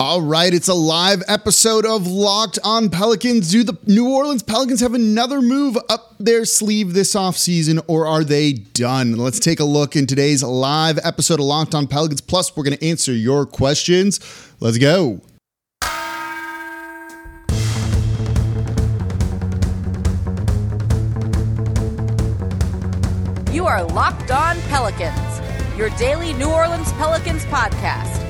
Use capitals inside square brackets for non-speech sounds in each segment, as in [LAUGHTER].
All right, it's a live episode of Locked on Pelicans. Do the New Orleans Pelicans have another move up their sleeve this offseason, or are they done? Let's take a look in today's live episode of Locked on Pelicans. Plus, we're going to answer your questions. Let's go. You are Locked On Pelicans, your daily New Orleans Pelicans podcast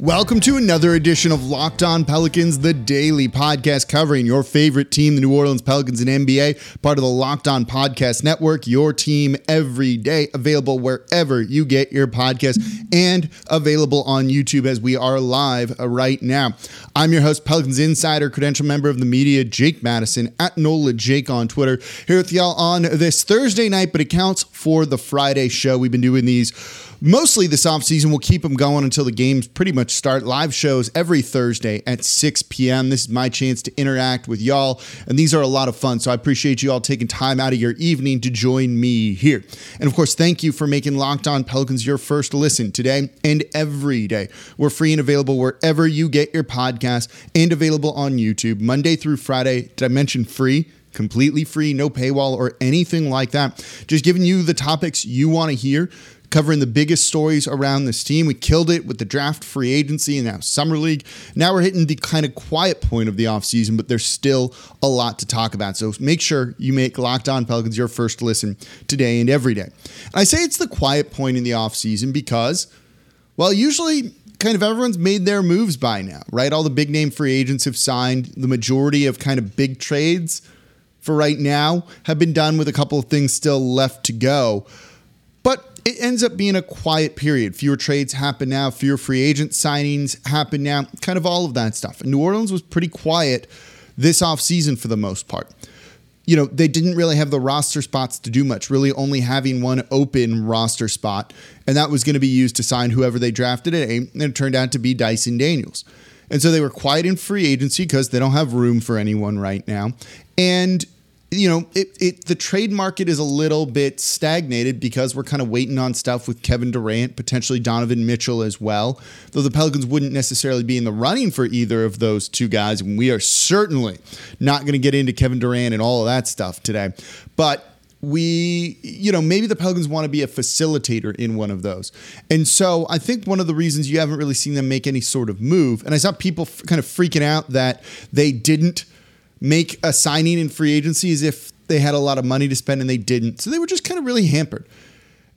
Welcome to another edition of Locked On Pelicans, the daily podcast covering your favorite team, the New Orleans Pelicans and NBA, part of the Locked On Podcast Network, your team every day, available wherever you get your podcast and available on YouTube as we are live right now. I'm your host, Pelicans Insider, credential member of the media, Jake Madison, at NOLA Jake on Twitter, here with y'all on this Thursday night, but it counts for the Friday show. We've been doing these mostly this offseason. We'll keep them going until the games pretty much start. Live shows every Thursday at 6 p.m. This is my chance to interact with y'all, and these are a lot of fun. So I appreciate you all taking time out of your evening to join me here. And of course, thank you for making Locked On Pelicans your first listen today and every day. We're free and available wherever you get your podcast and available on YouTube Monday through Friday. Did I mention free? completely free, no paywall or anything like that. Just giving you the topics you want to hear covering the biggest stories around this team. We killed it with the draft free agency and now summer league. Now we're hitting the kind of quiet point of the offseason, but there's still a lot to talk about. So make sure you make Locked On Pelicans your first listen today and every day. And I say it's the quiet point in the offseason because, well, usually kind of everyone's made their moves by now, right? All the big name free agents have signed. The majority of kind of big trades for right now have been done with a couple of things still left to go. It ends up being a quiet period. Fewer trades happen now, fewer free agent signings happen now, kind of all of that stuff. And New Orleans was pretty quiet this offseason for the most part. You know, they didn't really have the roster spots to do much, really only having one open roster spot, and that was going to be used to sign whoever they drafted at and it turned out to be Dyson Daniels. And so they were quiet in free agency because they don't have room for anyone right now. And you know, it, it the trade market is a little bit stagnated because we're kind of waiting on stuff with Kevin Durant, potentially Donovan Mitchell as well. Though the Pelicans wouldn't necessarily be in the running for either of those two guys, and we are certainly not going to get into Kevin Durant and all of that stuff today. But we, you know, maybe the Pelicans want to be a facilitator in one of those. And so I think one of the reasons you haven't really seen them make any sort of move, and I saw people f- kind of freaking out that they didn't make a signing in free agency as if they had a lot of money to spend and they didn't. So they were just kind of really hampered.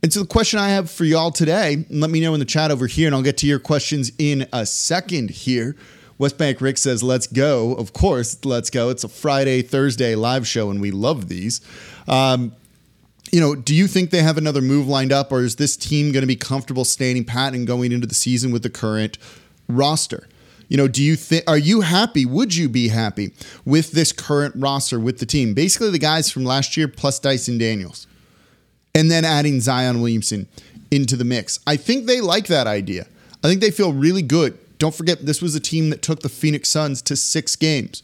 And so the question I have for y'all today, let me know in the chat over here, and I'll get to your questions in a second here. West Bank Rick says, let's go. Of course, let's go. It's a Friday, Thursday live show, and we love these. Um, you know, do you think they have another move lined up, or is this team going to be comfortable standing pat and going into the season with the current roster? You know, do you think are you happy? Would you be happy with this current roster with the team? Basically, the guys from last year plus Dyson Daniels, and then adding Zion Williamson into the mix. I think they like that idea. I think they feel really good. Don't forget, this was a team that took the Phoenix Suns to six games.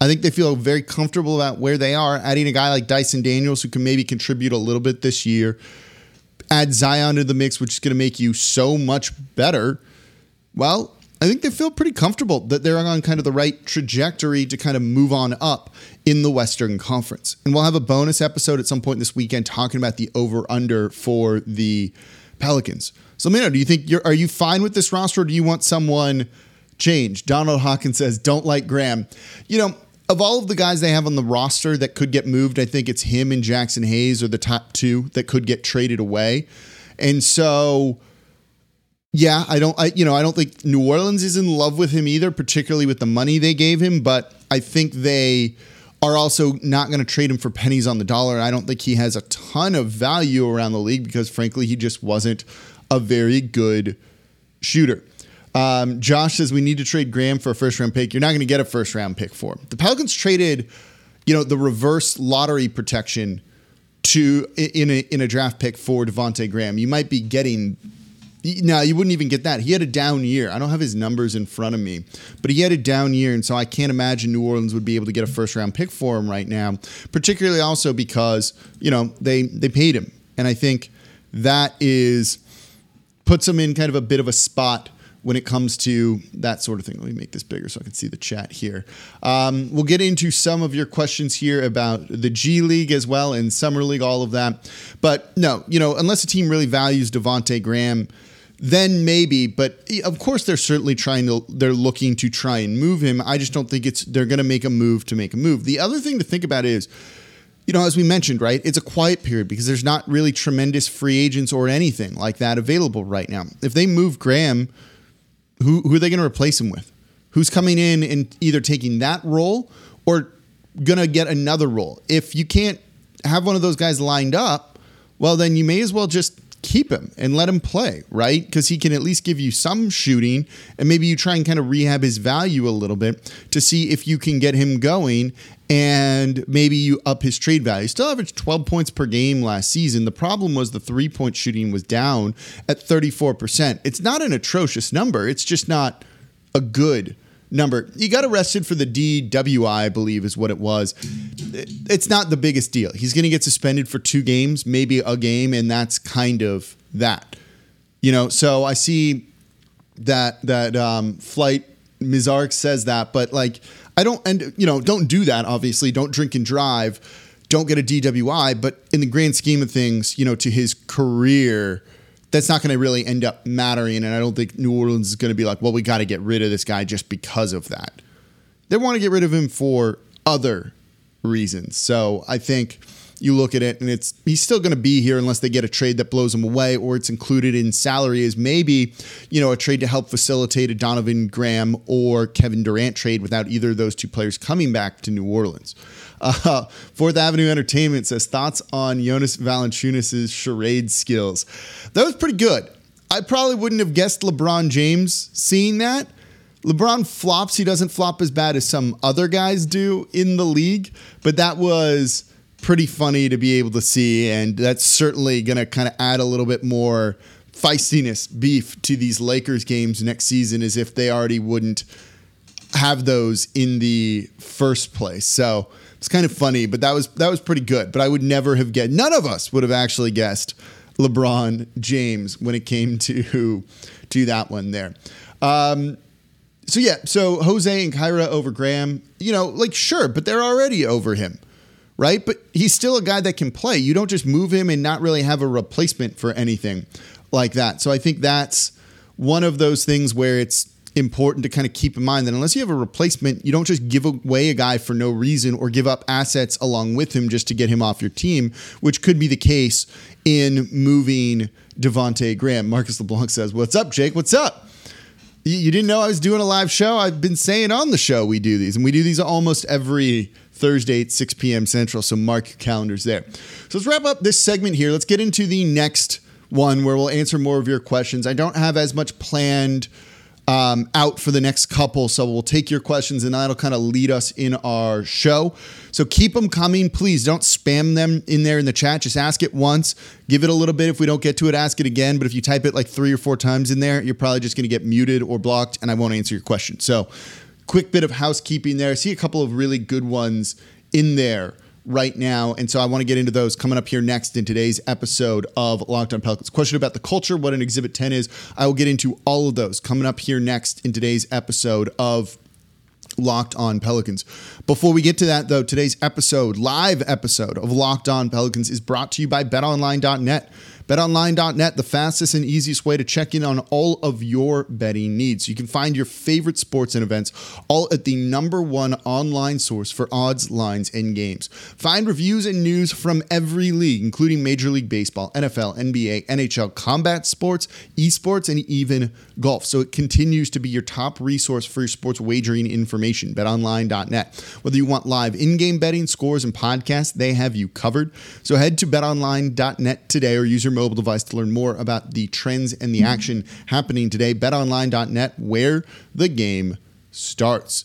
I think they feel very comfortable about where they are. Adding a guy like Dyson Daniels, who can maybe contribute a little bit this year, add Zion to the mix, which is going to make you so much better. Well, I think they feel pretty comfortable that they're on kind of the right trajectory to kind of move on up in the Western Conference. And we'll have a bonus episode at some point this weekend talking about the over under for the Pelicans. So, Mino, do you think you're are you fine with this roster or do you want someone changed? Donald Hawkins says, don't like Graham. You know, of all of the guys they have on the roster that could get moved, I think it's him and Jaxson Hayes are the top two that could get traded away. And so yeah, I don't I you know, I don't think New Orleans is in love with him either, particularly with the money they gave him, but I think they are also not going to trade him for pennies on the dollar. I don't think he has a ton of value around the league because frankly, he just wasn't a very good shooter. Um, Josh says we need to trade Graham for a first round pick. You're not going to get a first round pick for him. The Pelicans traded, you know, the reverse lottery protection to in a in a draft pick for Devonte Graham. You might be getting No, you wouldn't even get that. He had a down year. I don't have his numbers in front of me, but he had a down year, and so I can't imagine New Orleans would be able to get a first round pick for him right now. Particularly also because you know they they paid him, and I think that is puts him in kind of a bit of a spot when it comes to that sort of thing. Let me make this bigger so I can see the chat here. Um, we'll get into some of your questions here about the G League as well and Summer League, all of that. But no, you know, unless a team really values Devonte Graham, then maybe. But of course, they're certainly trying to. They're looking to try and move him. I just don't think it's. They're going to make a move to make a move. The other thing to think about is you know, as we mentioned, right, it's a quiet period because there's not really tremendous free agents or anything like that available right now. If they move Graham, who, who are they going to replace him with? Who's coming in and either taking that role or going to get another role? If you can't have one of those guys lined up, well, then you may as well just keep him and let him play, right? Because he can at least give you some shooting, and maybe you try and kind of rehab his value a little bit to see if you can get him going and maybe you up his trade value. Still averaged 12 points per game last season. The problem was the three point shooting was down at 34%. It's not an atrocious number, it's just not a good number. He got arrested for the DWI, I believe is what it was. It's not the biggest deal. He's going to get suspended for two games, maybe a game, and that's kind of that. You know, so I see that that um, flight Mizark says that, but like I don't and you know don't do that. Obviously, don't drink and drive. Don't get a DWI. But in the grand scheme of things, you know, to his career, that's not going to really end up mattering. And I don't think New Orleans is going to be like, well, we got to get rid of this guy just because of that. They want to get rid of him for other reasons. So I think you look at it and it's he's still going to be here unless they get a trade that blows him away or it's included in salary as maybe you know a trade to help facilitate a Donovan Graham or Kevin Durant trade without either of those two players coming back to New Orleans. Uh, Fourth Avenue Entertainment says thoughts on Jonas Valanciunas' charade skills. That was pretty good. I probably wouldn't have guessed LeBron James seeing that. LeBron flops. He doesn't flop as bad as some other guys do in the league, but that was pretty funny to be able to see. And that's certainly going to kind of add a little bit more feistiness, beef to these Lakers games next season as if they already wouldn't have those in the first place. So it's kind of funny, but that was that was pretty good. But I would never have guessed. None of us would have actually guessed LeBron James when it came to to that one there. Um, so yeah, so Jose and Kira over Graham, you know, like sure, but they're already over him right? But he's still a guy that can play. You don't just move him and not really have a replacement for anything like that. So I think that's one of those things where it's important to kind of keep in mind that unless you have a replacement, you don't just give away a guy for no reason or give up assets along with him just to get him off your team, which could be the case in moving Devonte Graham. Marcus LeBlanc says, What's up, Jake? What's up? You didn't know I was doing a live show? I've been saying on the show we do these, and we do these almost every Thursday at 6 p.m. Central. So mark your calendars there. So let's wrap up this segment here. Let's get into the next one where we'll answer more of your questions. I don't have as much planned um, out for the next couple, so we'll take your questions and that'll kind of lead us in our show. So keep them coming. Please don't spam them in there in the chat. Just ask it once, give it a little bit. If we don't get to it, ask it again. But if you type it like three or four times in there, you're probably just going to get muted or blocked and I won't answer your question. So quick bit of housekeeping there. I see a couple of really good ones in there right now. And so I want to get into those coming up here next in today's episode of Locked on Pelicans. Question about the culture, what an Exhibit 10 is. I will get into all of those coming up here next in today's episode of Locked On Pelicans. Before we get to that, though, today's episode, live episode of Locked On Pelicans, is brought to you by betonline.net. BetOnline.net, the fastest and easiest way to check in on all of your betting needs. You can find your favorite sports and events all at the number one online source for odds, lines, and games. Find reviews and news from every league, including Major League Baseball, NFL, NBA, NHL, combat sports, esports, and even golf. So it continues to be your top resource for your sports wagering information. BetOnline.net. Whether you want live in game betting, scores, and podcasts, they have you covered. So head to betonline.net today or use your mobile device to learn more about the trends and the action happening today. BetOnline.net, where the game starts.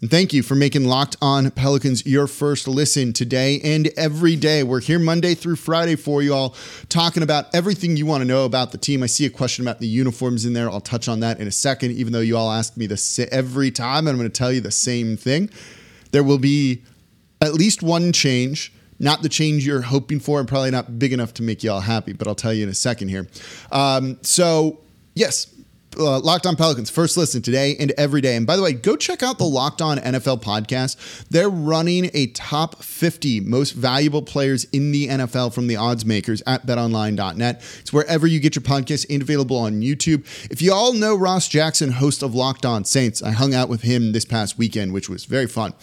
And thank you for making Locked On Pelicans your first listen today and every day. We're here Monday through Friday for you all, talking about everything you want to know about the team. I see a question about the uniforms in there. I'll touch on that in a second, even though you all ask me this every time, and I'm going to tell you the same thing. There will be at least one change. Not the change you're hoping for, and probably not big enough to make you all happy, but I'll tell you in a second here. Um, so, yes, uh, Locked On Pelicans, first listen today and every day. And by the way, go check out the Locked On NFL podcast. They're running a top 50 most valuable players in the NFL from the odds makers at betonline.net. It's wherever you get your podcast and available on YouTube. If you all know Ross Jackson, host of Locked On Saints, I hung out with him this past weekend, which was very fun.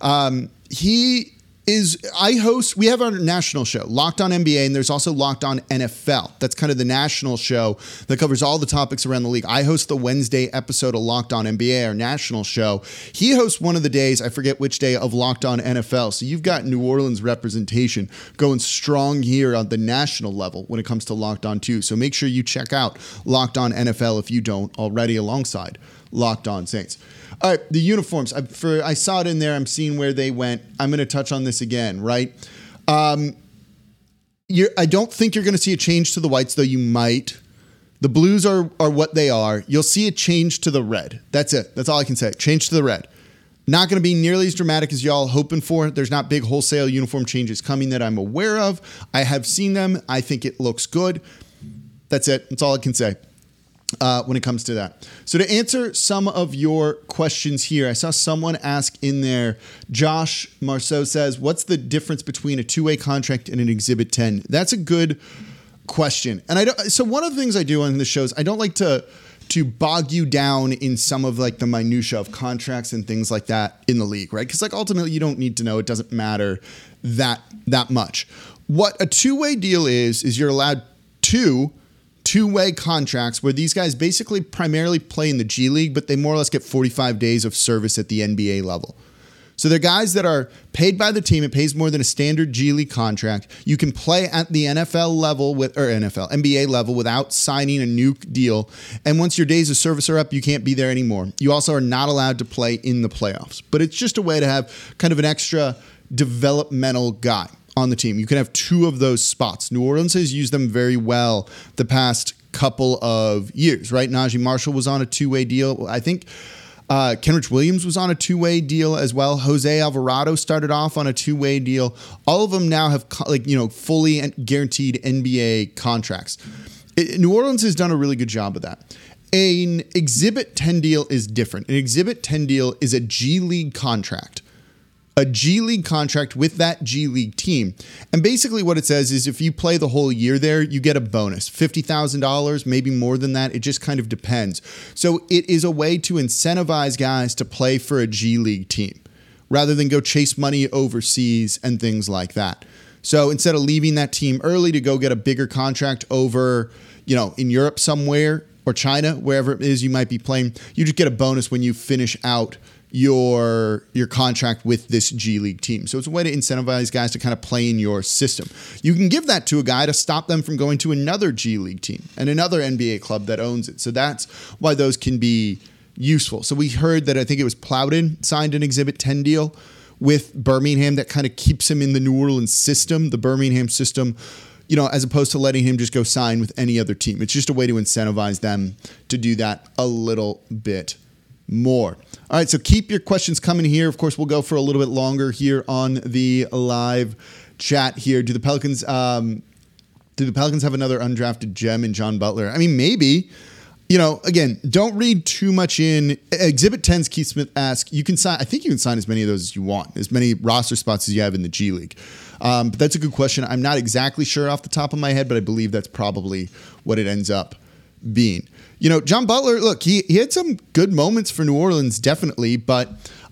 Um, he is I host, we have our national show, Locked On NBA, and there's also Locked On NFL. That's kind of the national show that covers all the topics around the league. I host the Wednesday episode of Locked On NBA, our national show. He hosts one of the days, I forget which day, of Locked On NFL. So you've got New Orleans representation going strong here on the national level when it comes to Locked On too. So make sure you check out Locked On NFL if you don't already alongside Locked On Saints. All right, the uniforms. I, for I saw it in there. I'm seeing where they went. I'm going to touch on this again, right? Um, I don't think you're going to see a change to the whites, though you might. The blues are are what they are. You'll see a change to the red. That's it. That's all I can say. Change to the red. Not going to be nearly as dramatic as y'all hoping for. There's not big wholesale uniform changes coming that I'm aware of. I have seen them. I think it looks good. That's it. That's all I can say uh, when it comes to that. So, to answer some of your questions here, I saw someone ask in there, Josh Marceau says, What's the difference between a two way contract and an Exhibit 10? That's a good question. And I don't, so one of the things I do on the shows, I don't like to to bog you down in some of like the minutia of contracts and things like that in the league, right? Because like ultimately you don't need to know. It doesn't matter that that much. What a two way deal is is you're allowed two two way contracts where these guys basically primarily play in the G League, but they more or less get 45 days of service at the NBA level. So they're guys that are paid by the team. It pays more than a standard G League contract. You can play at the NFL level with or NFL NBA level without signing a new deal. And once your days of service are up, you can't be there anymore. You also are not allowed to play in the playoffs. But it's just a way to have kind of an extra developmental guy on the team. You can have two of those spots. New Orleans has used them very well the past couple of years, right? Naji Marshall was on a two way deal. I think uh, Kenrich Williams was on a two way deal as well. Jose Alvarado started off on a two way deal. All of them now have like you know fully guaranteed NBA contracts. It, New Orleans has done a really good job of that. An Exhibit 10 deal is different. An Exhibit 10 deal is a G League contract a G League contract with that G League team. And basically, what it says is if you play the whole year there, you get a bonus $50,000, maybe more than that. It just kind of depends. So it is a way to incentivize guys to play for a G League team rather than go chase money overseas and things like that. So instead of leaving that team early to go get a bigger contract over, you know, in Europe somewhere or China, wherever it is you might be playing, you just get a bonus when you finish out your your contract with this G League team. So it's a way to incentivize guys to kind of play in your system. You can give that to a guy to stop them from going to another G League team and another NBA club that owns it. So that's why those can be useful. So we heard that I think it was Plowden signed an Exhibit 10 deal with Birmingham that kind of keeps him in the New Orleans system, the Birmingham system you know, as opposed to letting him just go sign with any other team. It's just a way to incentivize them to do that a little bit more. All right, so keep your questions coming here. Of course, we'll go for a little bit longer here on the live chat here. Do the Pelicans um, do the Pelicans have another undrafted gem in John Butler? I mean, maybe. You know, again, don't read too much in. Exhibit 10's Keith Smith ask, you can sign, I think you can sign as many of those as you want, as many roster spots as you have in the G League. Um, but that's a good question. I'm not exactly sure off the top of my head, but I believe that's probably what it ends up being. You know, John Butler, look, he, he had some good moments for New Orleans, definitely, but,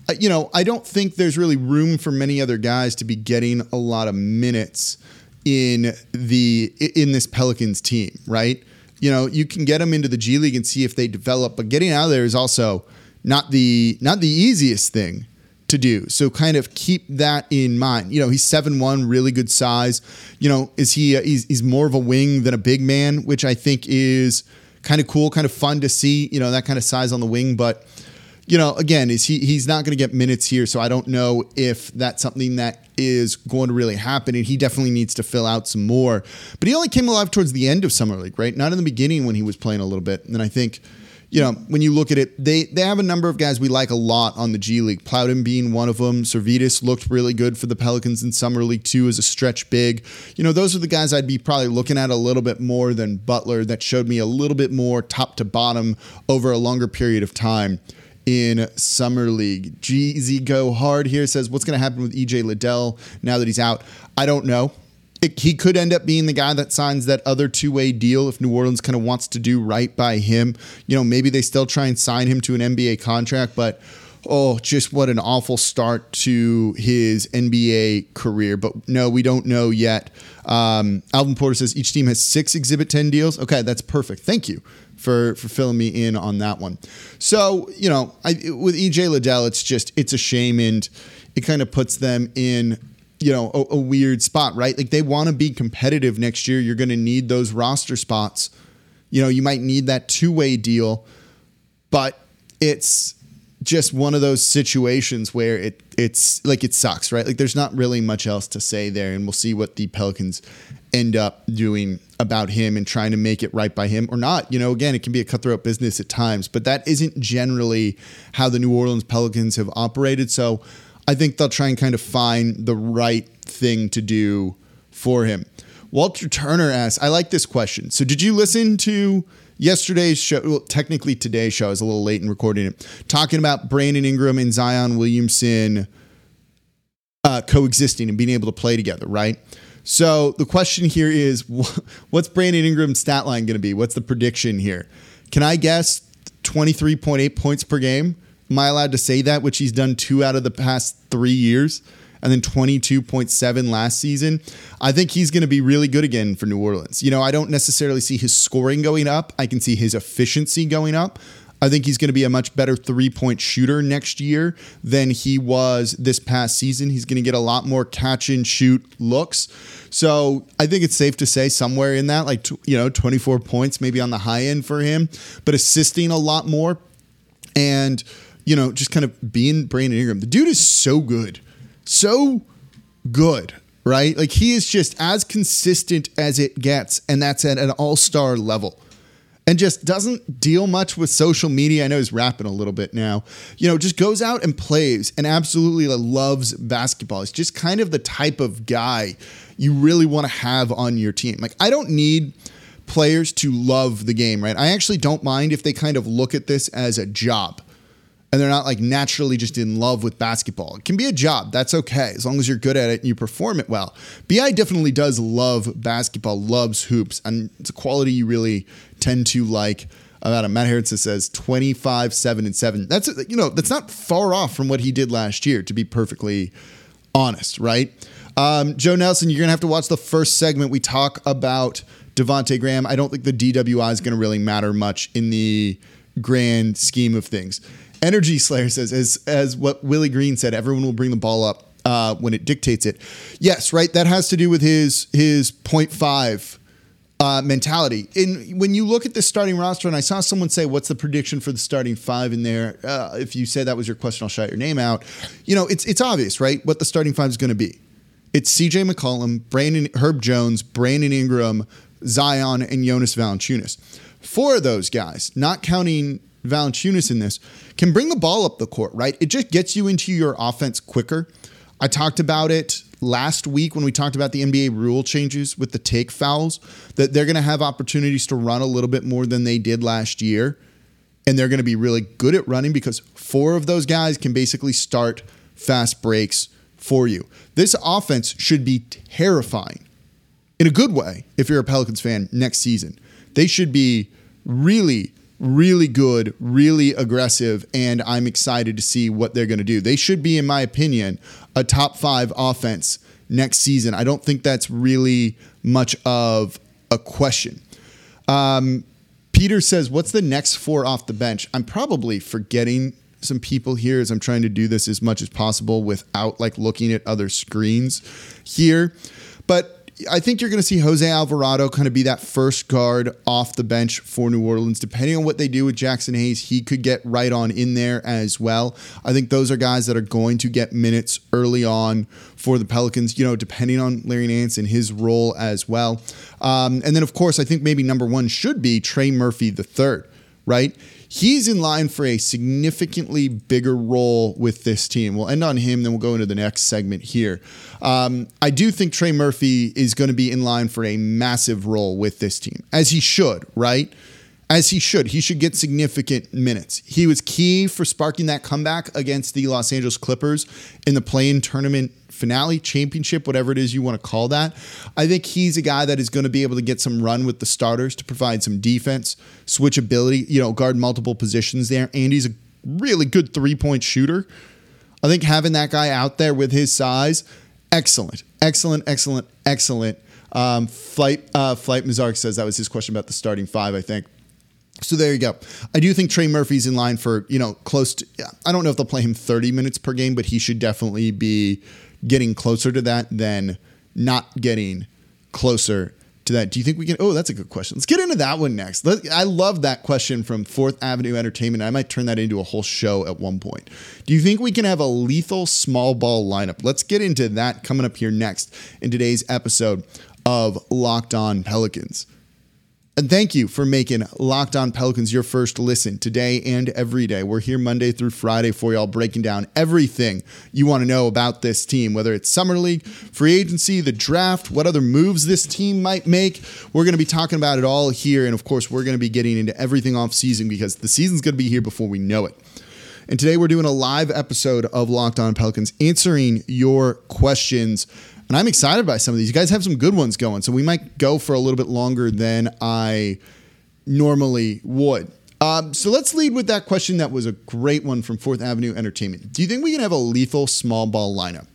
uh, you know, I don't think there's really room for many other guys to be getting a lot of minutes in the in this Pelicans team, right? You know, you can get them into the G League and see if they develop, but getting out of there is also not the not the easiest thing to do. So kind of keep that in mind. You know, he's seven one, really good size. You know, is he? He's, he's more of a wing than a big man, which I think is kind of cool, kind of fun to see, you know, that kind of size on the wing. But, you know, again, is he he's not going to get minutes here, so I don't know if that's something that is going to really happen. And he definitely needs to fill out some more. But he only came alive towards the end of summer league, right? Not in the beginning when he was playing a little bit. And I think, you know, when you look at it, they they have a number of guys we like a lot on the G League. Plowden being one of them. Servetus looked really good for the Pelicans in summer league too as a stretch big. You know, those are the guys I'd be probably looking at a little bit more than Butler. That showed me a little bit more top to bottom over a longer period of time in Summer League. GZ Go Hard here says, What's going to happen with EJ Liddell now that he's out? I don't know. It, he could end up being the guy that signs that other two way deal if New Orleans kind of wants to do right by him. You know, maybe they still try and sign him to an NBA contract, but oh, just what an awful start to his NBA career. But no, we don't know yet. Um, Alvin Porter says each team has six Exhibit 10 deals. Okay, that's perfect. Thank you for for filling me in on that one. So you know, I, with EJ Liddell, it's just it's a shame, and it kind of puts them in you know a, a weird spot, right? Like they want to be competitive next year. You're going to need those roster spots. You know, you might need that two way deal, but it's just one of those situations where it it's like it sucks, right? Like there's not really much else to say there, and we'll see what the Pelicans end up doing about him and trying to make it right by him or not. You know, again, it can be a cutthroat business at times, but that isn't generally how the New Orleans Pelicans have operated. So I think they'll try and kind of find the right thing to do for him. Walter Turner asks, I like this question. So did you listen to yesterday's show, well, technically today's show, I was a little late in recording it, talking about Brandon Ingram and Zion Williamson uh, coexisting and being able to play together, right? So the question here is [LAUGHS] what's Brandon Ingram's stat line going to be? What's the prediction here? Can I guess 23.8 points per game? Am I allowed to say that, which he's done two out of the past three years? And then 22.7 last season. I think he's going to be really good again for New Orleans. You know, I don't necessarily see his scoring going up. I can see his efficiency going up. I think he's going to be a much better three point shooter next year than he was this past season. He's going to get a lot more catch and shoot looks. So I think it's safe to say somewhere in that, like, you know, 24 points maybe on the high end for him, but assisting a lot more and, you know, just kind of being Brandon Ingram. The dude is so good. So good right? Like he is just as consistent as it gets, and that's at an all star level and just doesn't deal much with social media. I know he's rapping a little bit now. You know, just goes out and plays and absolutely loves basketball. He's just kind of the type of guy you really want to have on your team. Like, I don't need players to love the game, right? I actually don't mind if they kind of look at this as a job and they're not like naturally just in love with basketball. It can be a job. That's okay as long as you're good at it and you perform it well. BI definitely does love basketball, loves hoops, and it's a quality you really tend to like about him. Matt Harrison says 25, 7, and 7. That's, you know, that's not far off from what he did last year, to be perfectly honest, right? Um, Joe Nelson, you're to have to watch the first segment. We talk about Devonte Graham. I don't think the DWI is to really matter much in the grand scheme of things. Energy Slayer says, as as what Willie Green said, everyone will bring the ball up uh, when it dictates it. Yes, right. That has to do with his his point five uh, mentality. And when you look at the starting roster, and I saw someone say, "What's the prediction for the starting five in there?" Uh, if you say that was your question, I'll shout your name out. You know, it's it's obvious, right? What the starting five is going to be. It's C.J. McCollum, Brandon Herb Jones, Brandon Ingram, Zion, and Jonas Valanciunas. Four of those guys, not counting Valanciunas in this, can bring the ball up the court, right? It just gets you into your offense quicker. I talked about it last week when we talked about the NBA rule changes with the take fouls, that they're going to have opportunities to run a little bit more than they did last year. And they're going to be really good at running because four of those guys can basically start fast breaks for you. This offense should be terrifying in a good way if you're a Pelicans fan next season. They should be really really good, really aggressive, and I'm excited to see what they're going to do. They should be, in my opinion, a top five offense next season. I don't think that's really much of a question. Um, Peter says, What's the next four off the bench? I'm probably forgetting some people here as I'm trying to do this as much as possible without like looking at other screens here. But I think you're going to see Jose Alvarado kind of be that first guard off the bench for New Orleans. Depending on what they do with Jaxson Hayes, he could get right on in there as well. I think those are guys that are going to get minutes early on for the Pelicans, you know, depending on Larry Nance and his role as well. Um, and then, of course, I think maybe number one should be Trey Murphy the third, right? He's in line for a significantly bigger role with this team. We'll end on him, then we'll go into the next segment here. Um, I do think Trey Murphy is going to be in line for a massive role with this team, as he should, right? As he should. He should get significant minutes. He was key for sparking that comeback against the Los Angeles Clippers in the play-in tournament finale, championship, whatever it is you want to call that. I think he's a guy that is going to be able to get some run with the starters to provide some defense, switchability, you know, guard multiple positions there. And he's a really good three point shooter. I think having that guy out there with his size, excellent, excellent, excellent, excellent. Um, flight uh, flight Mazark says that was his question about the starting five. I think. So there you go. I do think Trey Murphy's in line for you know close to. I don't know if they'll play him 30 minutes per game, but he should definitely be getting closer to that than not getting closer to that. Do you think we can? Oh, that's a good question. Let's get into that one next. Let, I love that question from Fourth Avenue Entertainment. I might turn that into a whole show at one point. Do you think we can have a lethal small ball lineup? Let's get into that coming up here next in today's episode of Locked On Pelicans. And thank you for making Locked On Pelicans your first listen today and every day. We're here Monday through Friday for y'all, breaking down everything you want to know about this team, whether it's Summer League, free agency, the draft, what other moves this team might make. We're going to be talking about it all here. And of course, we're going to be getting into everything off season because the season's going to be here before we know it. And today we're doing a live episode of Locked On Pelicans answering your questions and I'm excited by some of these. You guys have some good ones going, so we might go for a little bit longer than I normally would. Um, so let's lead with that question that was a great one from Fourth Avenue Entertainment. Do you think we can have a lethal small ball lineup?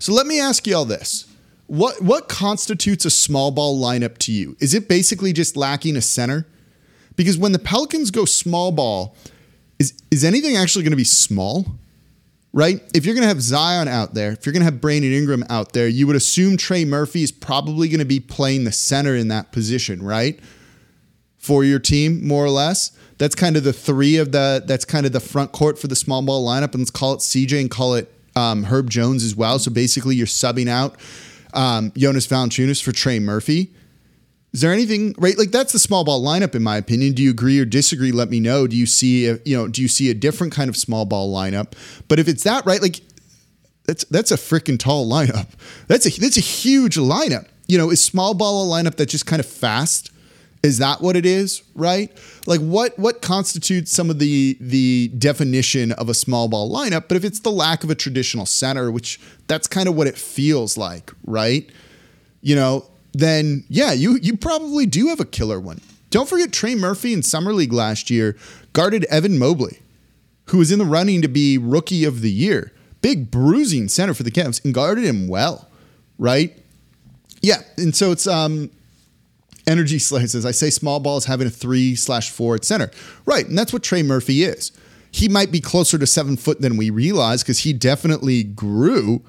So let me ask you all this. What what constitutes a small ball lineup to you? Is it basically just lacking a center? Because when the Pelicans go small ball, is is anything actually going to be small? Right? If you're going to have Zion out there, if you're going to have Brandon Ingram out there, you would assume Trey Murphy is probably going to be playing the center in that position, right? For your team, more or less. That's kind of the three of the, that's kind of the front court for the small ball lineup. And let's call it CJ and call it um, Herb Jones as well. So basically, you're subbing out um, Jonas Valanciunas for Trey Murphy. Is there anything right? Like that's the small ball lineup, in my opinion. Do you agree or disagree? Let me know. Do you see, a, you know, do you see a different kind of small ball lineup? But if it's that right, like that's that's a freaking tall lineup. That's a that's a huge lineup. You know, is small ball a lineup that's just kind of fast? Is that what it is? Right? Like what what constitutes some of the the definition of a small ball lineup? But if it's the lack of a traditional center, which that's kind of what it feels like, right? You know, then yeah, you you probably do have a killer one. Don't forget Trey Murphy in Summer League last year guarded Evan Mobley, who was in the running to be Rookie of the Year. Big bruising center for the Cavs and guarded him well, right? Yeah, and so it's um Energy [LAUGHS] says, I say small ball is having a three slash four at center. Right, and that's what Trey Murphy is. He might be closer to seven foot than we realize because he definitely grew,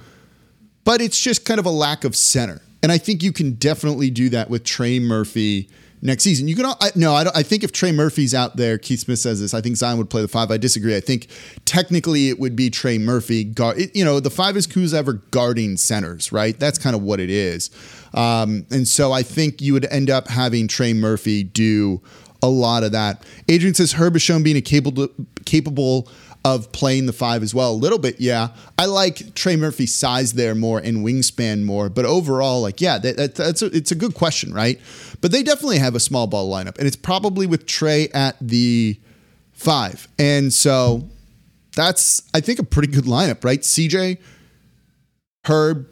but it's just kind of a lack of center. And I think you can definitely do that with Trey Murphy next season. You can I, no, I, I think if Trey Murphy's out there, Keith Smith says this. I think Zion would play the five. I disagree. I think technically it would be Trey Murphy. Guard, it, you know, the five is who's ever guarding centers, right? That's kind of what it is. Um, and so I think you would end up having Trey Murphy do a lot of that. Adrian says Herb has shown being a capable capable of playing the five as well. A little bit, yeah. I like Trey Murphy's size there more and wingspan more, but overall, like, yeah, that, that, that's a, it's a good question, right? But they definitely have a small ball lineup, and it's probably with Trey at the five, and so that's I think a pretty good lineup, right? CJ, Herb,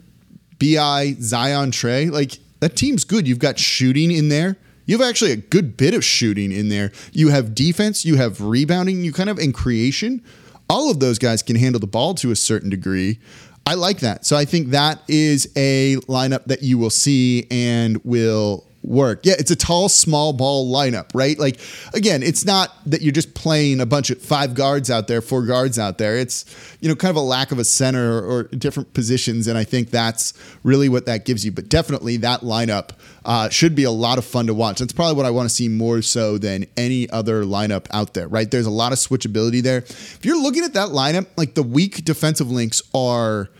Bi, Zion, Trey, like that team's good. You've got shooting in there. You have actually a good bit of shooting in there. You have defense, you have rebounding, you kind of in creation. All of those guys can handle the ball to a certain degree. I like that. So I think that is a lineup that you will see and will work. Yeah, it's a tall, small ball lineup, right? Like, again, it's not that you're just playing a bunch of five guards out there, four guards out there. It's, you know, kind of a lack of a center or different positions. And I think that's really what that gives you. But definitely that lineup uh, should be a lot of fun to watch. That's probably what I want to see more so than any other lineup out there, right? There's a lot of switchability there. If you're looking at that lineup, like the weak defensive links are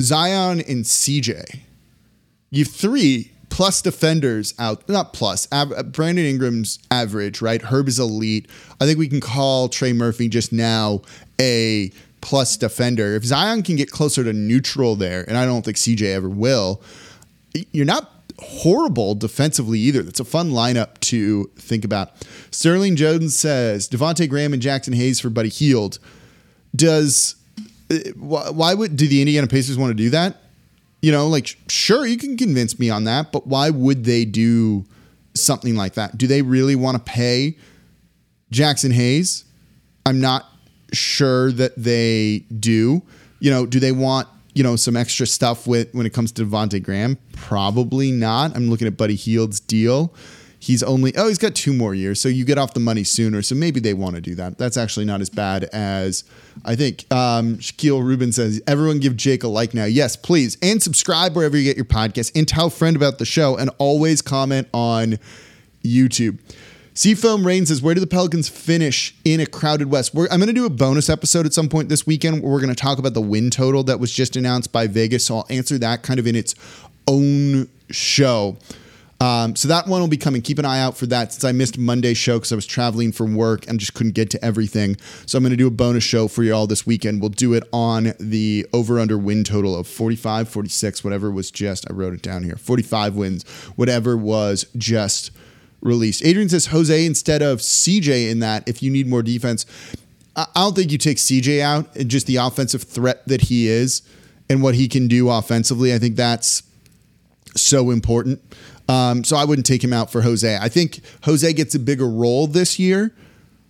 Zion and CJ. You three plus defenders out, not plus. Av- Brandon Ingram's average, right? Herb is elite. I think we can call Trey Murphy just now a plus defender. If Zion can get closer to neutral there, and I don't think CJ ever will, you're not horrible defensively either. That's a fun lineup to think about. Sterling Jones says Devonte Graham and Jaxson Hayes for Buddy Hield. Does uh, why would do the Indiana Pacers want to do that? You know, like, sure, you can convince me on that, but why would they do something like that? Do they really want to pay Jaxson Hayes? I'm not sure that they do. You know, do they want, you know, some extra stuff with when it comes to Devonte Graham? Probably not. I'm looking at Buddy Hield's deal he's only oh he's got two more years so you get off the money sooner so maybe they want to do that that's actually not as bad as i think um, shaquille rubin says everyone give jake a like now yes please and subscribe wherever you get your podcast and tell a friend about the show and always comment on youtube Seafoam Rain says, Where do the Pelicans finish in a crowded West? We're, I'm going to do a bonus episode at some point this weekend where we're going to talk about the win total that was just announced by Vegas. So I'll answer that kind of in its own show. Um, so that one will be coming. Keep an eye out for that since I missed Monday's show because I was traveling from work and just couldn't get to everything. So I'm going to do a bonus show for you all this weekend. We'll do it on the over under win total of 45, 46, whatever was just, I wrote it down here 45 wins, whatever was just released. Adrian says Jose instead of CJ in that if you need more defense. I don't think you take CJ out and just the offensive threat that he is and what he can do offensively. I think that's so important. Um, so I wouldn't take him out for Jose. I think Jose gets a bigger role this year,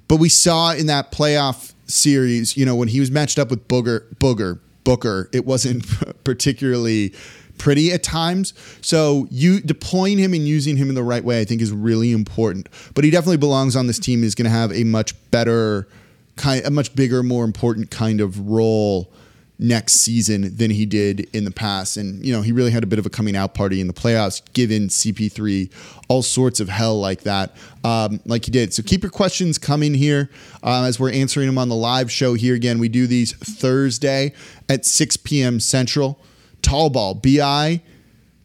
but we saw in that playoff series, you know, when he was matched up with Booger, Booger, Booker, it wasn't [LAUGHS] particularly pretty at times. So you deploying him and using him in the right way, I think, is really important. But he definitely belongs on this team. Is going to have a much better kind, a much bigger, more important kind of role next season than he did in the past. And, you know, he really had a bit of a coming out party in the playoffs, given CP3 all sorts of hell like that, um, like he did. So keep your questions coming here uh, as we're answering them on the live show here. Again, we do these Thursday at 6 p.m. Central. Tall ball, BI,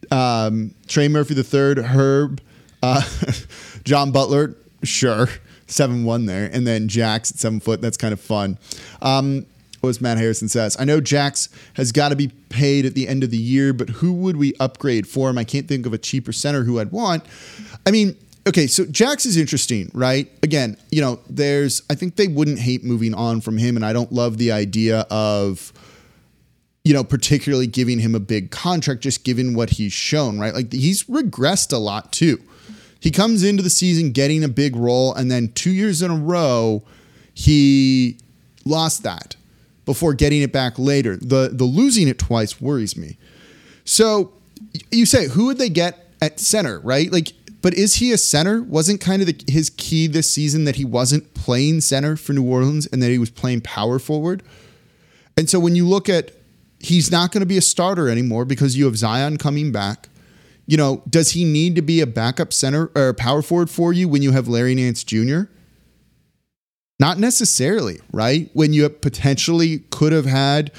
um, Trey Murphy III, Herb, uh, [LAUGHS] John Butler, sure. 7 1 there. And then Jax at seven foot. That's kind of fun. Um, as Matt Harrison says. I know Jax has got to be paid at the end of the year, but who would we upgrade for him? I can't think of a cheaper center who I'd want. I mean, okay, so Jax is interesting, right? Again, you know, there's, I think they wouldn't hate moving on from him, and I don't love the idea of, you know, particularly giving him a big contract, just given what he's shown, right? Like he's regressed a lot too. He comes into the season getting a big role, and then two years in a row, he lost that before getting it back later. The the losing it twice worries me. So you say who would they get at center, right? Like but is he a center? Wasn't kind of the, his key this season that he wasn't playing center for New Orleans and that he was playing power forward? And so when you look at he's not going to be a starter anymore because you have Zion coming back. You know, does he need to be a backup center or power forward for you when you have Larry Nance Jr.? Not necessarily, right? When you potentially could have had,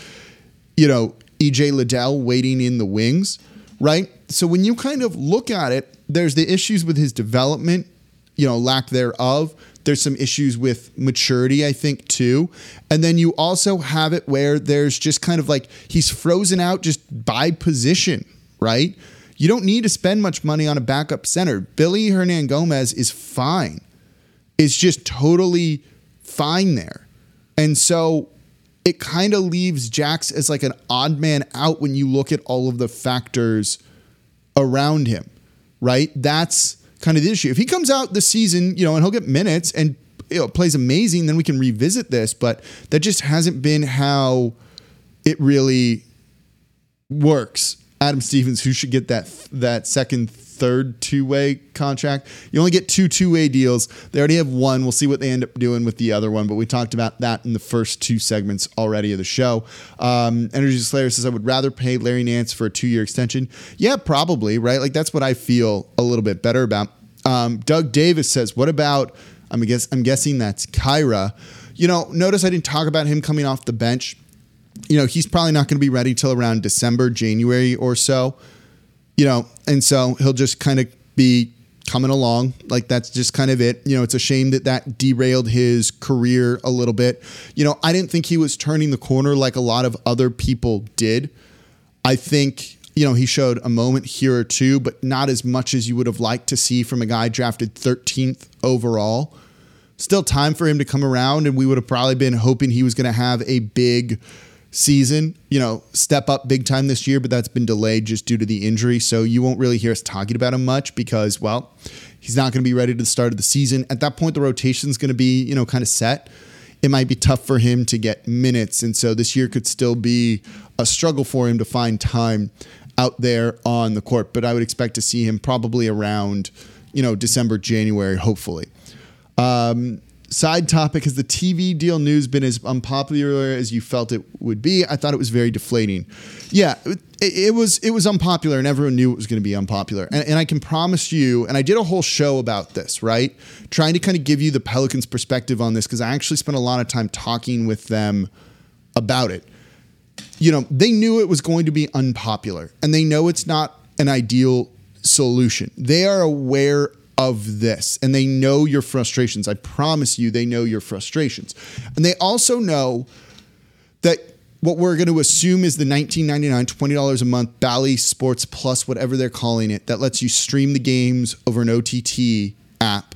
you know, EJ Liddell waiting in the wings, right? So when you kind of look at it, there's the issues with his development, you know, lack thereof. There's some issues with maturity, I think, too. And then you also have it where there's just kind of like he's frozen out just by position, right? You don't need to spend much money on a backup center. Willy Hernangomez is fine. It's just totally fine there. And so it kind of leaves Jax as like an odd man out when you look at all of the factors around him, right? That's kind of the issue. If he comes out this season, you know, and he'll get minutes and you know, plays amazing, then we can revisit this. But that just hasn't been how it really works. Adam Stevens, who should get that that second third two way contract. You only get two two way deals. They already have one. We'll see what they end up doing with the other one, but we talked about that in the first two segments already of the show. Um, Energy Slayer says, I would rather pay Larry Nance for a two year extension. Yeah, probably, right? Like that's what I feel a little bit better about. Um, Doug Davis says, What about, I'm, guess, I'm guessing that's Kira. You know, notice I didn't talk about him coming off the bench you know, he's probably not going to be ready till around December, January or so. You know, and so he'll just kind of be coming along. Like that's just kind of it. You know, it's a shame that that derailed his career a little bit. You know, I didn't think he was turning the corner like a lot of other people did. I think you know, he showed a moment here or two, but not as much as you would have liked to see from a guy drafted 13th overall. Still time for him to come around, and we would have probably been hoping he was going to have a big season, you know, step up big time this year, but that's been delayed just due to the injury. So you won't really hear us talking about him much because, well, he's not going to be ready to the start of the season. At that point, the rotation is going to be, you know, kind of set. It might be tough for him to get minutes. And so this year could still be a struggle for him to find time out there on the court. But I would expect to see him probably around, you know, December, January, hopefully. Um, Side topic Has the TV deal news been as unpopular as you felt it would be? I thought it was very deflating. Yeah, it, it was it was unpopular, and everyone knew it was going to be unpopular. And, and I can promise you, and I did a whole show about this, right? Trying to kind of give you the Pelicans' perspective on this because I actually spent a lot of time talking with them about it. You know, they knew it was going to be unpopular, and they know it's not an ideal solution. They are aware of this and they know your frustrations. I promise you, they know your frustrations. And they also know that what we're going to assume is the $19.99, $20 a month Bally Sports Plus, whatever they're calling it, that lets you stream the games over an OTT app,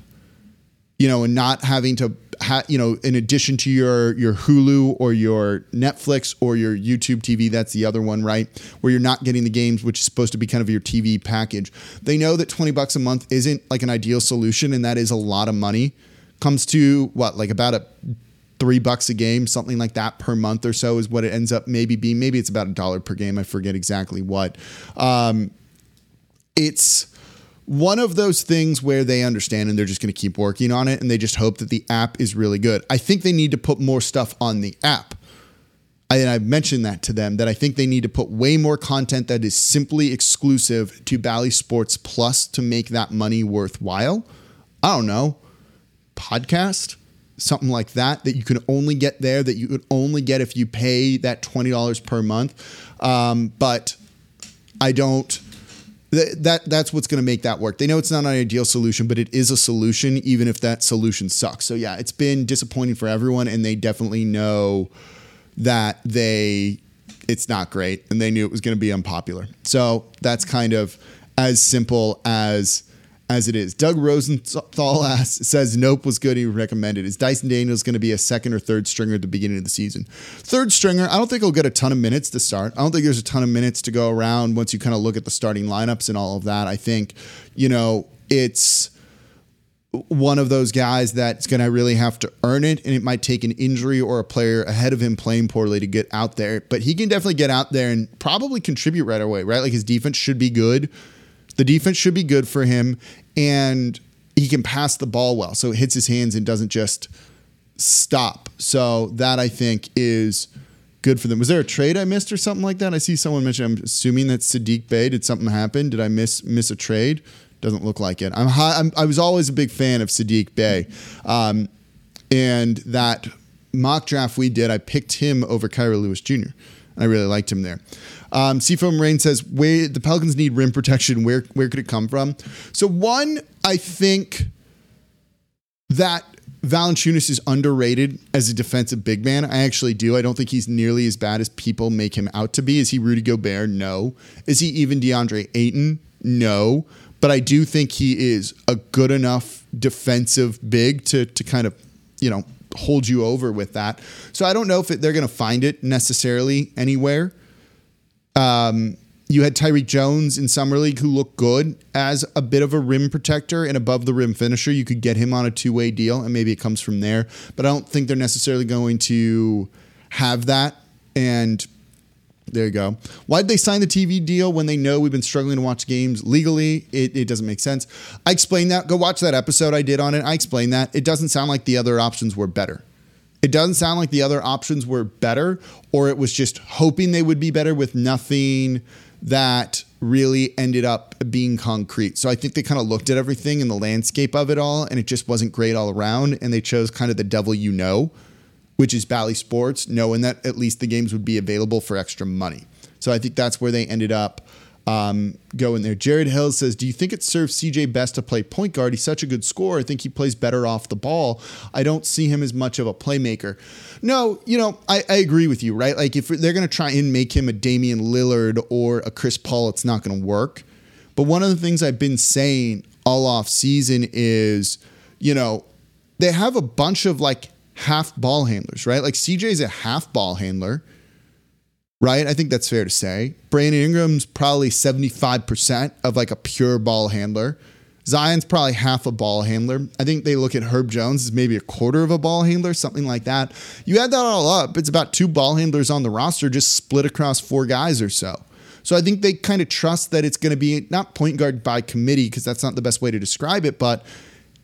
you know, and not having to ha- you know, in addition to your your Hulu or your Netflix or your YouTube TV, that's the other one, right? Where you're not getting the games, which is supposed to be kind of your TV package. They know that 20 bucks a month isn't like an ideal solution, and that is a lot of money. Comes to what, like about a three bucks a game, something like that per month or so is what it ends up maybe being. Maybe it's about a dollar per game. I forget exactly what. Um, it's one of those things where they understand and they're just going to keep working on it and they just hope that the app is really good. I think they need to put more stuff on the app. I, and I've mentioned that to them that I think they need to put way more content that is simply exclusive to Bally Sports Plus to make that money worthwhile. I don't know, podcast, something like that, that you can only get there, that you could only get if you pay that $20 per month. Um, but I don't that that's what's going to make that work. They know it's not an ideal solution, but it is a solution, even if that solution sucks. So yeah, it's been disappointing for everyone, and they definitely know that they it's not great, and they knew it was going to be unpopular. So that's kind of as simple as as it is. Doug Rosenthal asks, says Nope was good. He recommended. Is Dyson Daniels going to be a second or third stringer at the beginning of the season? Third stringer, I don't think he'll get a ton of minutes to start. I don't think there's a ton of minutes to go around once you kind of look at the starting lineups and all of that. I think, you know, it's one of those guys that's going to really have to earn it, and it might take an injury or a player ahead of him playing poorly to get out there. But he can definitely get out there and probably contribute right away, right? Like his defense should be good. The defense should be good for him, and he can pass the ball well. So it hits his hands and doesn't just stop. So that I think is good for them. Was there a trade I missed or something like that? I see someone mention. I'm assuming that Saddiq Bey. Did something happen? Did I miss miss a trade? Doesn't look like it. I'm, high, I'm i was always a big fan of Saddiq Bey, um, and that mock draft we did, I picked him over Kira Lewis Jr. I really liked him there. Um, Seafoam Rain says, "Where the Pelicans need rim protection? Where where could it come from?" So one, I think that Valanciunas is underrated as a defensive big man. I actually do. I don't think he's nearly as bad as people make him out to be. Is he Rudy Gobert? No. Is he even DeAndre Ayton? No. But I do think he is a good enough defensive big to to kind of, you know, hold you over with that. So I don't know if it, they're going to find it necessarily anywhere. Um, you had Tyreek Jones in summer league who looked good as a bit of a rim protector and above the rim finisher. You could get him on a two way deal, and maybe it comes from there. But I don't think they're necessarily going to have that. And There you go. Why'd they sign the TV deal when they know we've been struggling to watch games legally? It, it doesn't make sense. I explained that. Go watch that episode I did on it. I explained that. It doesn't sound like the other options were better. It doesn't sound like the other options were better, or it was just hoping they would be better with nothing that really ended up being concrete. So I think they kind of looked at everything in the landscape of it all, and it just wasn't great all around. And they chose kind of the devil you know, which is Bally Sports, knowing that at least the games would be available for extra money. So I think that's where they ended up um, going there. Jared Hill says, Do you think it serves CJ best to play point guard? He's such a good scorer. I think he plays better off the ball. I don't see him as much of a playmaker. No, you know, I, I agree with you, right? Like if they're going to try and make him a Damian Lillard or a Chris Paul, it's not going to work. But one of the things I've been saying all off season is, you know, they have a bunch of like half ball handlers, right? Like CJ's a half ball handler right? I think that's fair to say. Brandon Ingram's probably 75% of like a pure ball handler. Zion's probably half a ball handler. I think they look at Herb Jones as maybe a quarter of a ball handler, something like that. You add that all up, it's about two ball handlers on the roster just split across four guys or so. So I think they kind of trust that it's going to be not point guard by committee because that's not the best way to describe it, but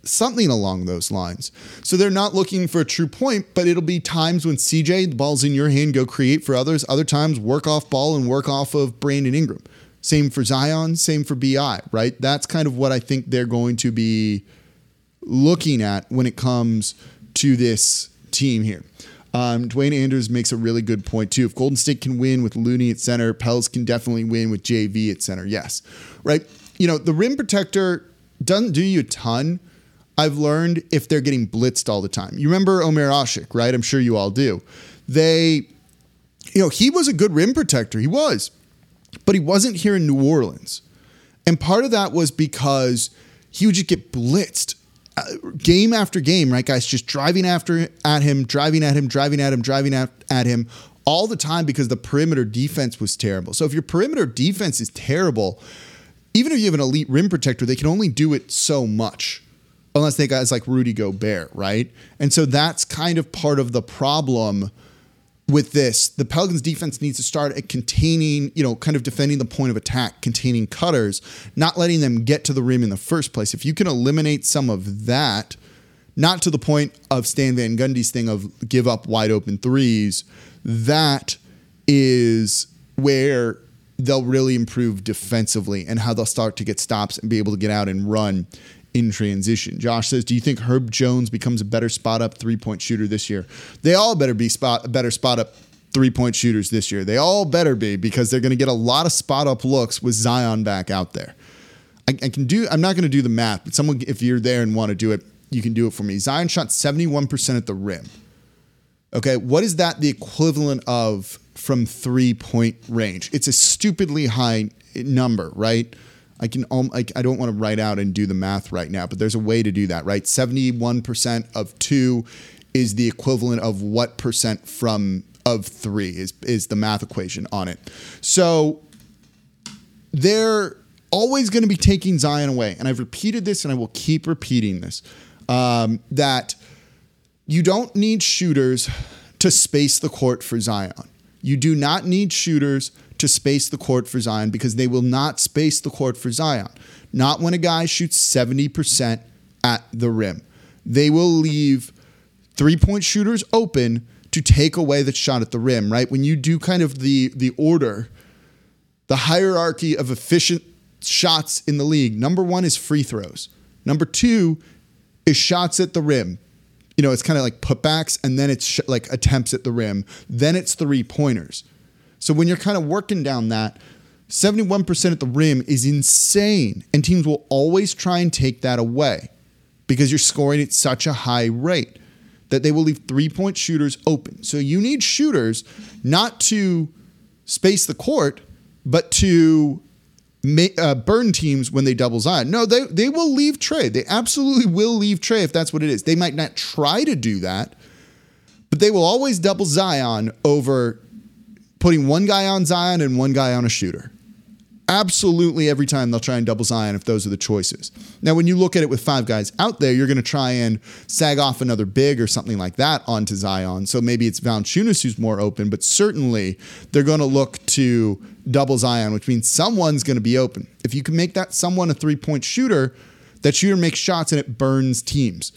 something along those lines. So they're not looking for a true point, but it'll be times when CJ, the ball's in your hand, go create for others. Other times, work off ball and work off of Brandon Ingram. Same for Zion, same for BI, right? That's kind of what I think they're going to be looking at when it comes to this team here. Um, Dwayne Andrews makes a really good point too. If Golden State can win with Looney at center, Pels can definitely win with JV at center. Yes, right. You know the rim protector doesn't do you a ton, I've learned if they're getting blitzed all the time. You remember Omer Asik, right? I'm sure you all do. They, you know, he was a good rim protector. He was, but he wasn't here in New Orleans. And part of that was because he would just get blitzed uh, game after game, right, guys? Just driving after at him, driving at him, driving at him, driving at, at him all the time because the perimeter defense was terrible. So if your perimeter defense is terrible, even if you have an elite rim protector, they can only do it so much unless they guys like Rudy Gobert, right? And so that's kind of part of the problem with this. The Pelicans defense needs to start at containing, you know, kind of defending the point of attack, containing cutters, not letting them get to the rim in the first place. If you can eliminate some of that, not to the point of Stan Van Gundy's thing of give up wide open threes, that is where they'll really improve defensively and how they'll start to get stops and be able to get out and run in transition. Josh says, "Do you think Herb Jones becomes a better spot up three point shooter this year? They all better be spot a better spot up three point shooters this year. They all better be because they're going to get a lot of spot up looks with Zion back out there. I, I can do. I'm not going to do the math, but someone, if you're there and want to do it, you can do it for me. Zion shot 71 percent at the rim. Okay, what is that the equivalent of from three point range? It's a stupidly high number, right? I can um, like I don't want to write out and do the math right now, but there's a way to do that, right? 71% of 2 is the equivalent of what percent from of 3 is is the math equation on it. So they're always going to be taking Zion away, and I've repeated this and I will keep repeating this. Um, that you don't need shooters to space the court for Zion. You do not need shooters to space the court for Zion because they will not space the court for Zion. Not when a guy shoots 70% at the rim. They will leave three point shooters open to take away the shot at the rim, right? When you do kind of the, the order, the hierarchy of efficient shots in the league, number one is free throws. Number two is shots at the rim. You know, it's kind of like putbacks, and then it's sh- like attempts at the rim. Then it's three pointers. So when you're kind of working down that, 71% at the rim is insane. And teams will always try and take that away because you're scoring at such a high rate that they will leave three point shooters open. So you need shooters not to space the court, but to uh, burn teams when they double Zion. No, they, they will leave Trey. They absolutely will leave Trey if that's what it is. They might not try to do that, but they will always double Zion over putting one guy on Zion and one guy on a shooter. absolutely every time they'll try and double Zion if those are the choices. Now, when you look at it with five guys out there, you're going to try and sag off another big or something like that onto Zion. So maybe it's Valanciunas who's more open, but certainly they're going to look to double Zion, which means someone's going to be open. If you can make that someone a three point shooter, that shooter makes shots and it burns teams.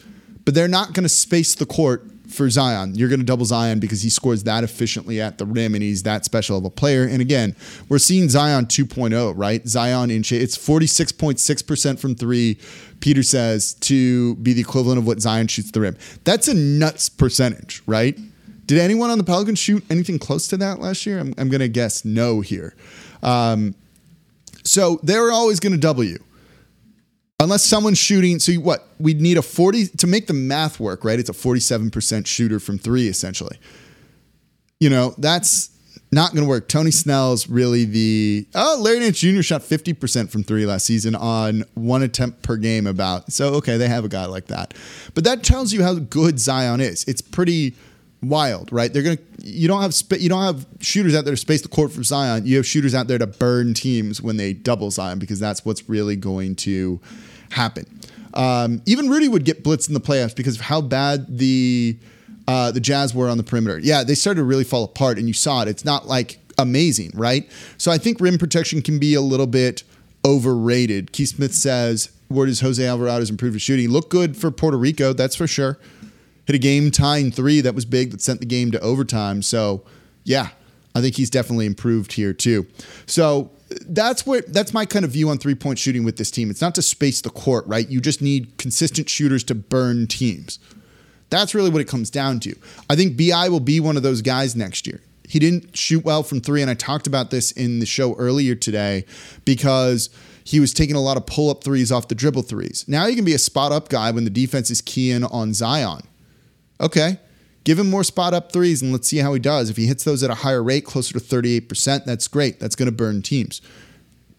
But they're not going to space the court for Zion. You're going to double Zion because he scores that efficiently at the rim and he's that special of a player. And again, we're seeing Zion 2.0, right? Zion in shape. It's 46.6% from three, Peter says, to be the equivalent of what Zion shoots the rim. That's a nuts percentage, right? Did anyone on the Pelicans shoot anything close to that last year? I'm, I'm going to guess no here. Um, so they're always going to double you unless someone's shooting. So what? We'd need a 40 to make the math work, right? It's a 47% shooter from three, essentially. You know, that's not going to work. Tony Snell's really the. Oh, Larry Nance Jr. shot 50% from three last season on one attempt per game, about. So, okay, they have a guy like that. But that tells you how good Zion is. It's pretty wild, right? They're gonna you don't have you don't have shooters out there to space the court for Zion. You have shooters out there to burn teams when they double Zion because that's what's really going to happen. Um, even Rudy would get blitzed in the playoffs because of how bad the uh, the Jazz were on the perimeter. Yeah, they started to really fall apart, and you saw it. It's not like amazing, right? So I think rim protection can be a little bit overrated. Keith Smith says, "Where does Jose Alvarado's improved his shooting? Look good for Puerto Rico, that's for sure. Hit a game tying three that was big that sent the game to overtime. So yeah, I think he's definitely improved here too. So that's what that's my kind of view on three point shooting with this team. It's not to space the court, right? You just need consistent shooters to burn teams. That's really what it comes down to. I think BI will be one of those guys next year. He didn't shoot well from three, and I talked about this in the show earlier today because he was taking a lot of pull up threes off the dribble threes. Now he can be a spot up guy when the defense is keying on Zion. Okay, Give him more spot up threes and let's see how he does. If he hits those at a higher rate, closer to 38%, that's great. That's going to burn teams.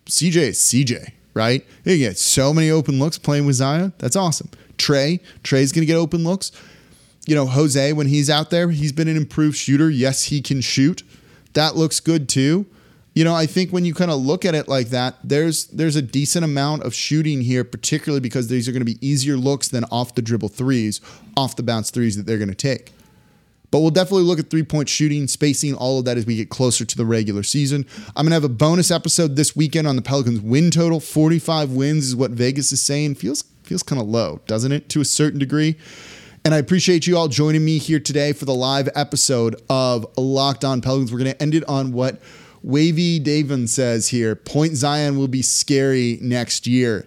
CJ is CJ, right? He gets so many open looks playing with Zion. That's awesome. Trey, Trey's going to get open looks. You know, Jose, when he's out there, he's been an improved shooter. Yes, he can shoot. That looks good too. You know, I think when you kind of look at it like that, there's there's a decent amount of shooting here, particularly because these are going to be easier looks than off the dribble threes, off the bounce threes that they're going to take. But we'll definitely look at three point shooting, spacing, all of that as we get closer to the regular season. I'm going to have a bonus episode this weekend on the Pelicans win total. 45 wins is what Vegas is saying. Feels feels kind of low, doesn't it? To a certain degree. And I appreciate you all joining me here today for the live episode of Locked On Pelicans. We're going to end it on what Wavy Davin says here. Point Zion will be scary next year.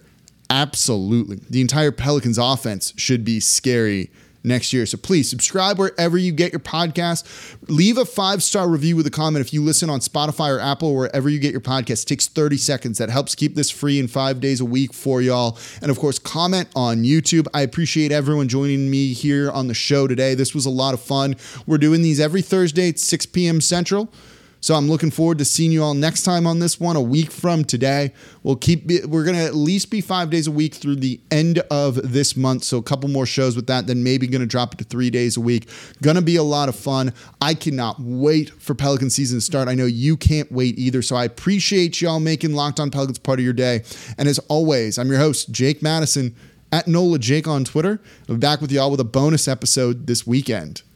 Absolutely. The entire Pelicans offense should be scary next year. So please subscribe wherever you get your podcast. Leave a five star review with a comment if you listen on Spotify or Apple, wherever you get your podcast. It takes 30 seconds. That helps keep this free in five days a week for y'all. And of course, comment on YouTube. I appreciate everyone joining me here on the show today. This was a lot of fun. We're doing these every Thursday at 6 p.m. Central. So I'm looking forward to seeing you all next time on this one, a week from today. We'll keep we're gonna at least be five days a week through the end of this month. So a couple more shows with that, then maybe gonna drop it to three days a week. Gonna be a lot of fun. I cannot wait for Pelican season to start. I know you can't wait either. So I appreciate y'all making Locked On Pelicans part of your day. And as always, I'm your host, Jake Madison at NOLA Jake on Twitter. I'll be back with y'all with a bonus episode this weekend.